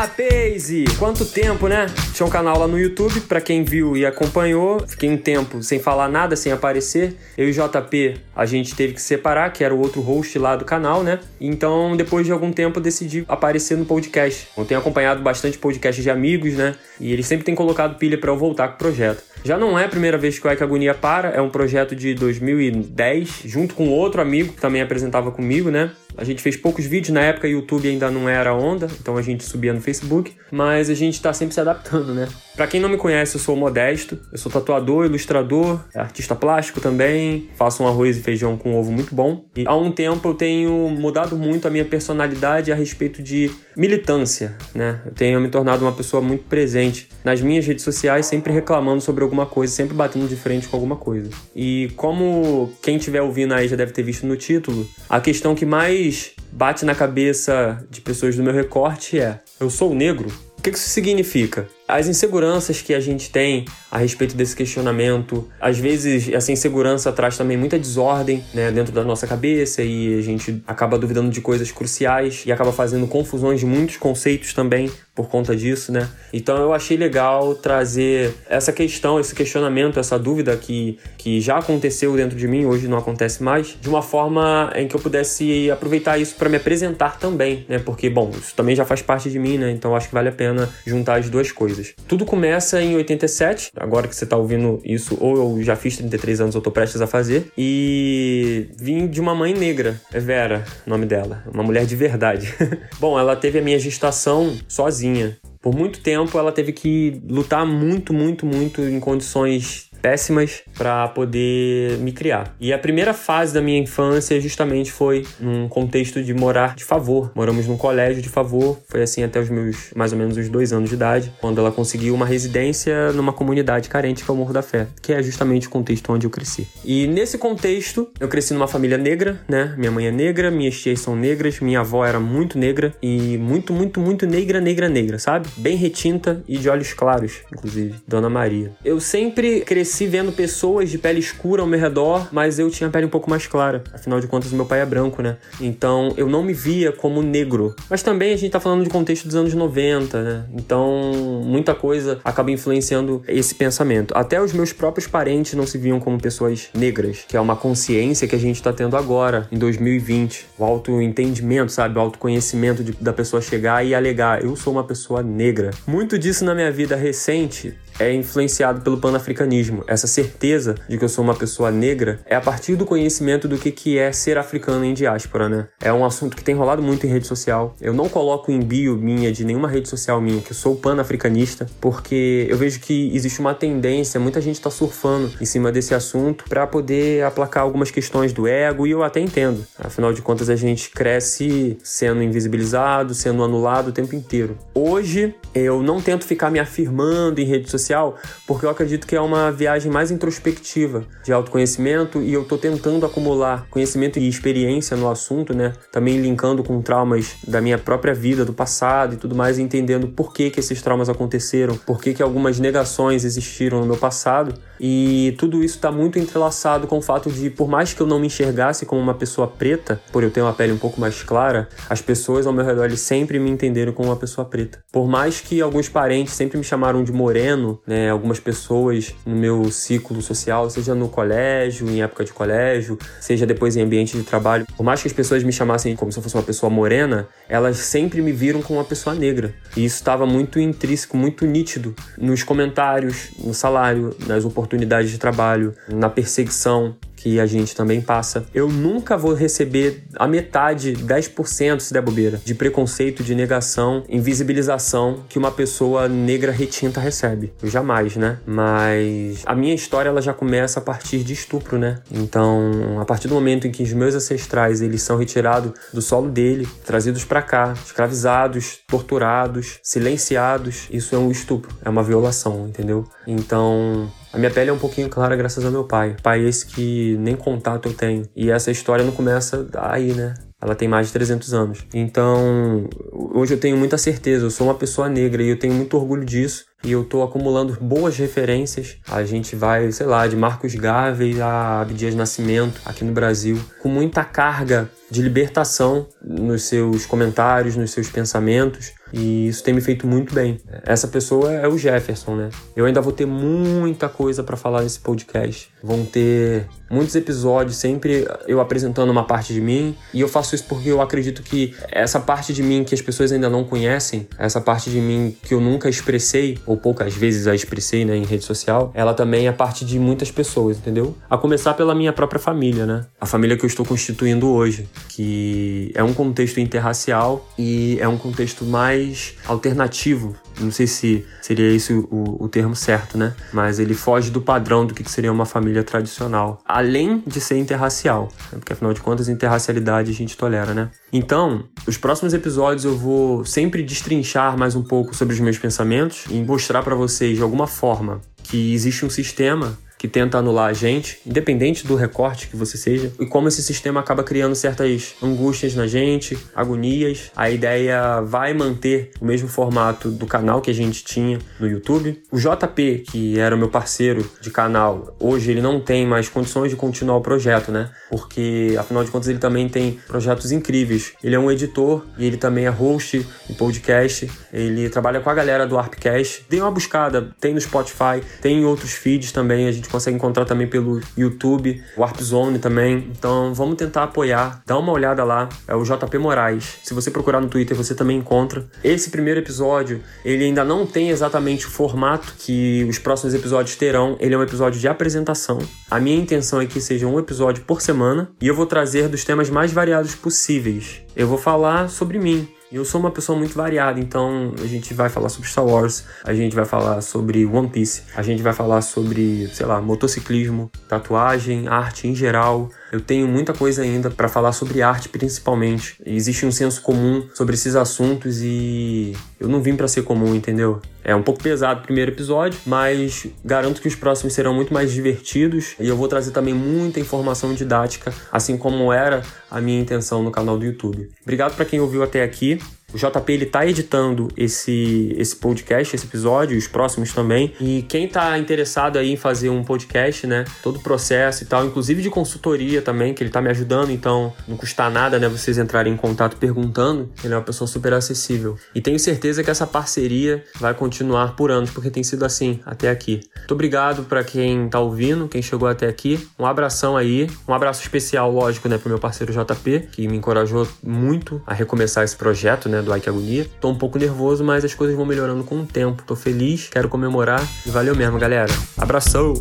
rapaz! Quanto tempo, né? Tinha um canal lá no YouTube, para quem viu e acompanhou. Fiquei um tempo sem falar nada, sem aparecer. Eu e o JP, a gente teve que separar, que era o outro host lá do canal, né? Então, depois de algum tempo, decidi aparecer no podcast. Eu tenho acompanhado bastante podcast de amigos, né? E eles sempre têm colocado pilha para eu voltar com o projeto. Já não é a primeira vez que o Ike Agonia para, é um projeto de 2010, junto com outro amigo que também apresentava comigo, né? A gente fez poucos vídeos, na época YouTube ainda não era onda, então a gente subia no Facebook, mas a gente tá sempre se adaptando, né? Para quem não me conhece, eu sou modesto, eu sou tatuador, ilustrador, artista plástico também, faço um arroz e feijão com ovo muito bom. E há um tempo eu tenho mudado muito a minha personalidade a respeito de militância, né? Eu tenho me tornado uma pessoa muito presente nas minhas redes sociais, sempre reclamando sobre alguma coisa, sempre batendo de frente com alguma coisa. E como quem estiver ouvindo aí já deve ter visto no título, a questão que mais bate na cabeça de pessoas do meu recorte é: eu sou negro? O que isso significa? As inseguranças que a gente tem a respeito desse questionamento, às vezes essa insegurança traz também muita desordem né, dentro da nossa cabeça e a gente acaba duvidando de coisas cruciais e acaba fazendo confusões de muitos conceitos também por conta disso, né? Então eu achei legal trazer essa questão, esse questionamento, essa dúvida que, que já aconteceu dentro de mim, hoje não acontece mais, de uma forma em que eu pudesse aproveitar isso para me apresentar também, né? Porque, bom, isso também já faz parte de mim, né? Então acho que vale a pena juntar as duas coisas. Tudo começa em 87, agora que você tá ouvindo isso, ou eu já fiz 33 anos, ou tô prestes a fazer, e vim de uma mãe negra, é Vera, nome dela, uma mulher de verdade. bom, ela teve a minha gestação sozinha. Por muito tempo ela teve que lutar muito, muito, muito em condições péssimas para poder me criar. E a primeira fase da minha infância justamente foi num contexto de morar de favor. Moramos num colégio de favor, foi assim até os meus mais ou menos os dois anos de idade, quando ela conseguiu uma residência numa comunidade carente que é o Morro da Fé, que é justamente o contexto onde eu cresci. E nesse contexto, eu cresci numa família negra, né? Minha mãe é negra, minhas tias são negras, minha avó era muito negra e muito, muito, muito negra, negra, negra, sabe? Bem retinta e de olhos claros, inclusive, Dona Maria. Eu sempre cresci cresci vendo pessoas de pele escura ao meu redor, mas eu tinha a pele um pouco mais clara. Afinal de contas, meu pai é branco, né? Então eu não me via como negro. Mas também a gente tá falando de contexto dos anos 90, né? Então muita coisa acaba influenciando esse pensamento. Até os meus próprios parentes não se viam como pessoas negras, que é uma consciência que a gente tá tendo agora, em 2020. O autoentendimento, sabe? O autoconhecimento de, da pessoa chegar e alegar: eu sou uma pessoa negra. Muito disso na minha vida recente é influenciado pelo panafricanismo. Essa certeza de que eu sou uma pessoa negra é a partir do conhecimento do que, que é ser africano em diáspora, né? É um assunto que tem rolado muito em rede social. Eu não coloco em bio minha de nenhuma rede social minha que eu sou panafricanista, porque eu vejo que existe uma tendência, muita gente está surfando em cima desse assunto para poder aplacar algumas questões do ego e eu até entendo. Afinal de contas, a gente cresce sendo invisibilizado, sendo anulado o tempo inteiro. Hoje, eu não tento ficar me afirmando em rede social porque eu acredito que é uma viagem mais introspectiva de autoconhecimento e eu tô tentando acumular conhecimento e experiência no assunto, né? Também linkando com traumas da minha própria vida, do passado e tudo mais, entendendo por que que esses traumas aconteceram, por que que algumas negações existiram no meu passado e tudo isso está muito entrelaçado com o fato de, por mais que eu não me enxergasse como uma pessoa preta, por eu ter uma pele um pouco mais clara, as pessoas ao meu redor sempre me entenderam como uma pessoa preta. Por mais que alguns parentes sempre me chamaram de moreno, né, algumas pessoas no meu ciclo social, seja no colégio, em época de colégio, seja depois em ambiente de trabalho, por mais que as pessoas me chamassem como se eu fosse uma pessoa morena, elas sempre me viram como uma pessoa negra. E isso estava muito intrínseco, muito nítido nos comentários, no salário, nas oportunidades de trabalho, na perseguição que a gente também passa. Eu nunca vou receber a metade, 10% se der bobeira, de preconceito, de negação, invisibilização que uma pessoa negra retinta recebe. Eu jamais, né? Mas a minha história ela já começa a partir de estupro, né? Então, a partir do momento em que os meus ancestrais eles são retirados do solo dele, trazidos para cá, escravizados, torturados, silenciados, isso é um estupro, é uma violação, entendeu? Então, a minha pele é um pouquinho clara graças ao meu pai. Pai esse que nem contato eu tenho. E essa história não começa aí, né? Ela tem mais de 300 anos. Então, hoje eu tenho muita certeza, eu sou uma pessoa negra e eu tenho muito orgulho disso. E eu tô acumulando boas referências. A gente vai, sei lá, de Marcos Garvey a Abdias Nascimento aqui no Brasil, com muita carga de libertação nos seus comentários, nos seus pensamentos, e isso tem me feito muito bem. Essa pessoa é o Jefferson, né? Eu ainda vou ter muita coisa para falar nesse podcast. Vão ter muitos episódios, sempre eu apresentando uma parte de mim, e eu faço isso porque eu acredito que essa parte de mim que as pessoas ainda não conhecem, essa parte de mim que eu nunca expressei, ou poucas vezes a expressei né, em rede social, ela também é parte de muitas pessoas, entendeu? A começar pela minha própria família, né? A família que eu estou constituindo hoje, que é um contexto interracial e é um contexto mais alternativo não sei se seria esse o, o, termo certo, né? Mas ele foge do padrão do que seria uma família tradicional, além de ser interracial, né? porque afinal de contas, interracialidade a gente tolera, né? Então, os próximos episódios eu vou sempre destrinchar mais um pouco sobre os meus pensamentos e mostrar para vocês de alguma forma que existe um sistema que tenta anular a gente, independente do recorte que você seja, e como esse sistema acaba criando certas angústias na gente, agonias. A ideia vai manter o mesmo formato do canal que a gente tinha no YouTube. O JP, que era meu parceiro de canal, hoje ele não tem mais condições de continuar o projeto, né? Porque afinal de contas ele também tem projetos incríveis. Ele é um editor e ele também é host em podcast. Ele trabalha com a galera do Arpcast. Dê uma buscada, tem no Spotify, tem em outros feeds também. A gente consegue encontrar também pelo YouTube, Warp Zone também. Então vamos tentar apoiar, dá uma olhada lá, é o JP Moraes. Se você procurar no Twitter, você também encontra. Esse primeiro episódio, ele ainda não tem exatamente o formato que os próximos episódios terão. Ele é um episódio de apresentação. A minha intenção é que seja um episódio por semana e eu vou trazer dos temas mais variados possíveis. Eu vou falar sobre mim, eu sou uma pessoa muito variada, então a gente vai falar sobre Star Wars, a gente vai falar sobre One Piece, a gente vai falar sobre, sei lá, motociclismo, tatuagem, arte em geral, eu tenho muita coisa ainda para falar sobre arte, principalmente. Existe um senso comum sobre esses assuntos e eu não vim para ser comum, entendeu? É um pouco pesado o primeiro episódio, mas garanto que os próximos serão muito mais divertidos e eu vou trazer também muita informação didática, assim como era a minha intenção no canal do YouTube. Obrigado para quem ouviu até aqui. O JP ele tá editando esse, esse podcast, esse episódio, os próximos também. E quem tá interessado aí em fazer um podcast, né? Todo o processo e tal, inclusive de consultoria também, que ele tá me ajudando, então não custa nada, né? Vocês entrarem em contato perguntando. Ele é uma pessoa super acessível. E tenho certeza que essa parceria vai continuar por anos, porque tem sido assim até aqui. Muito obrigado para quem tá ouvindo, quem chegou até aqui. Um abração aí. Um abraço especial, lógico, né, pro meu parceiro JP, que me encorajou muito a recomeçar esse projeto, né? Do Ike Agonia. Tô um pouco nervoso, mas as coisas vão melhorando com o tempo. Tô feliz, quero comemorar e valeu mesmo, galera. Abração!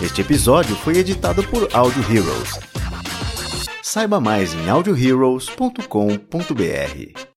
Este episódio foi editado por Audio Heroes. Saiba mais em audioheroes.com.br.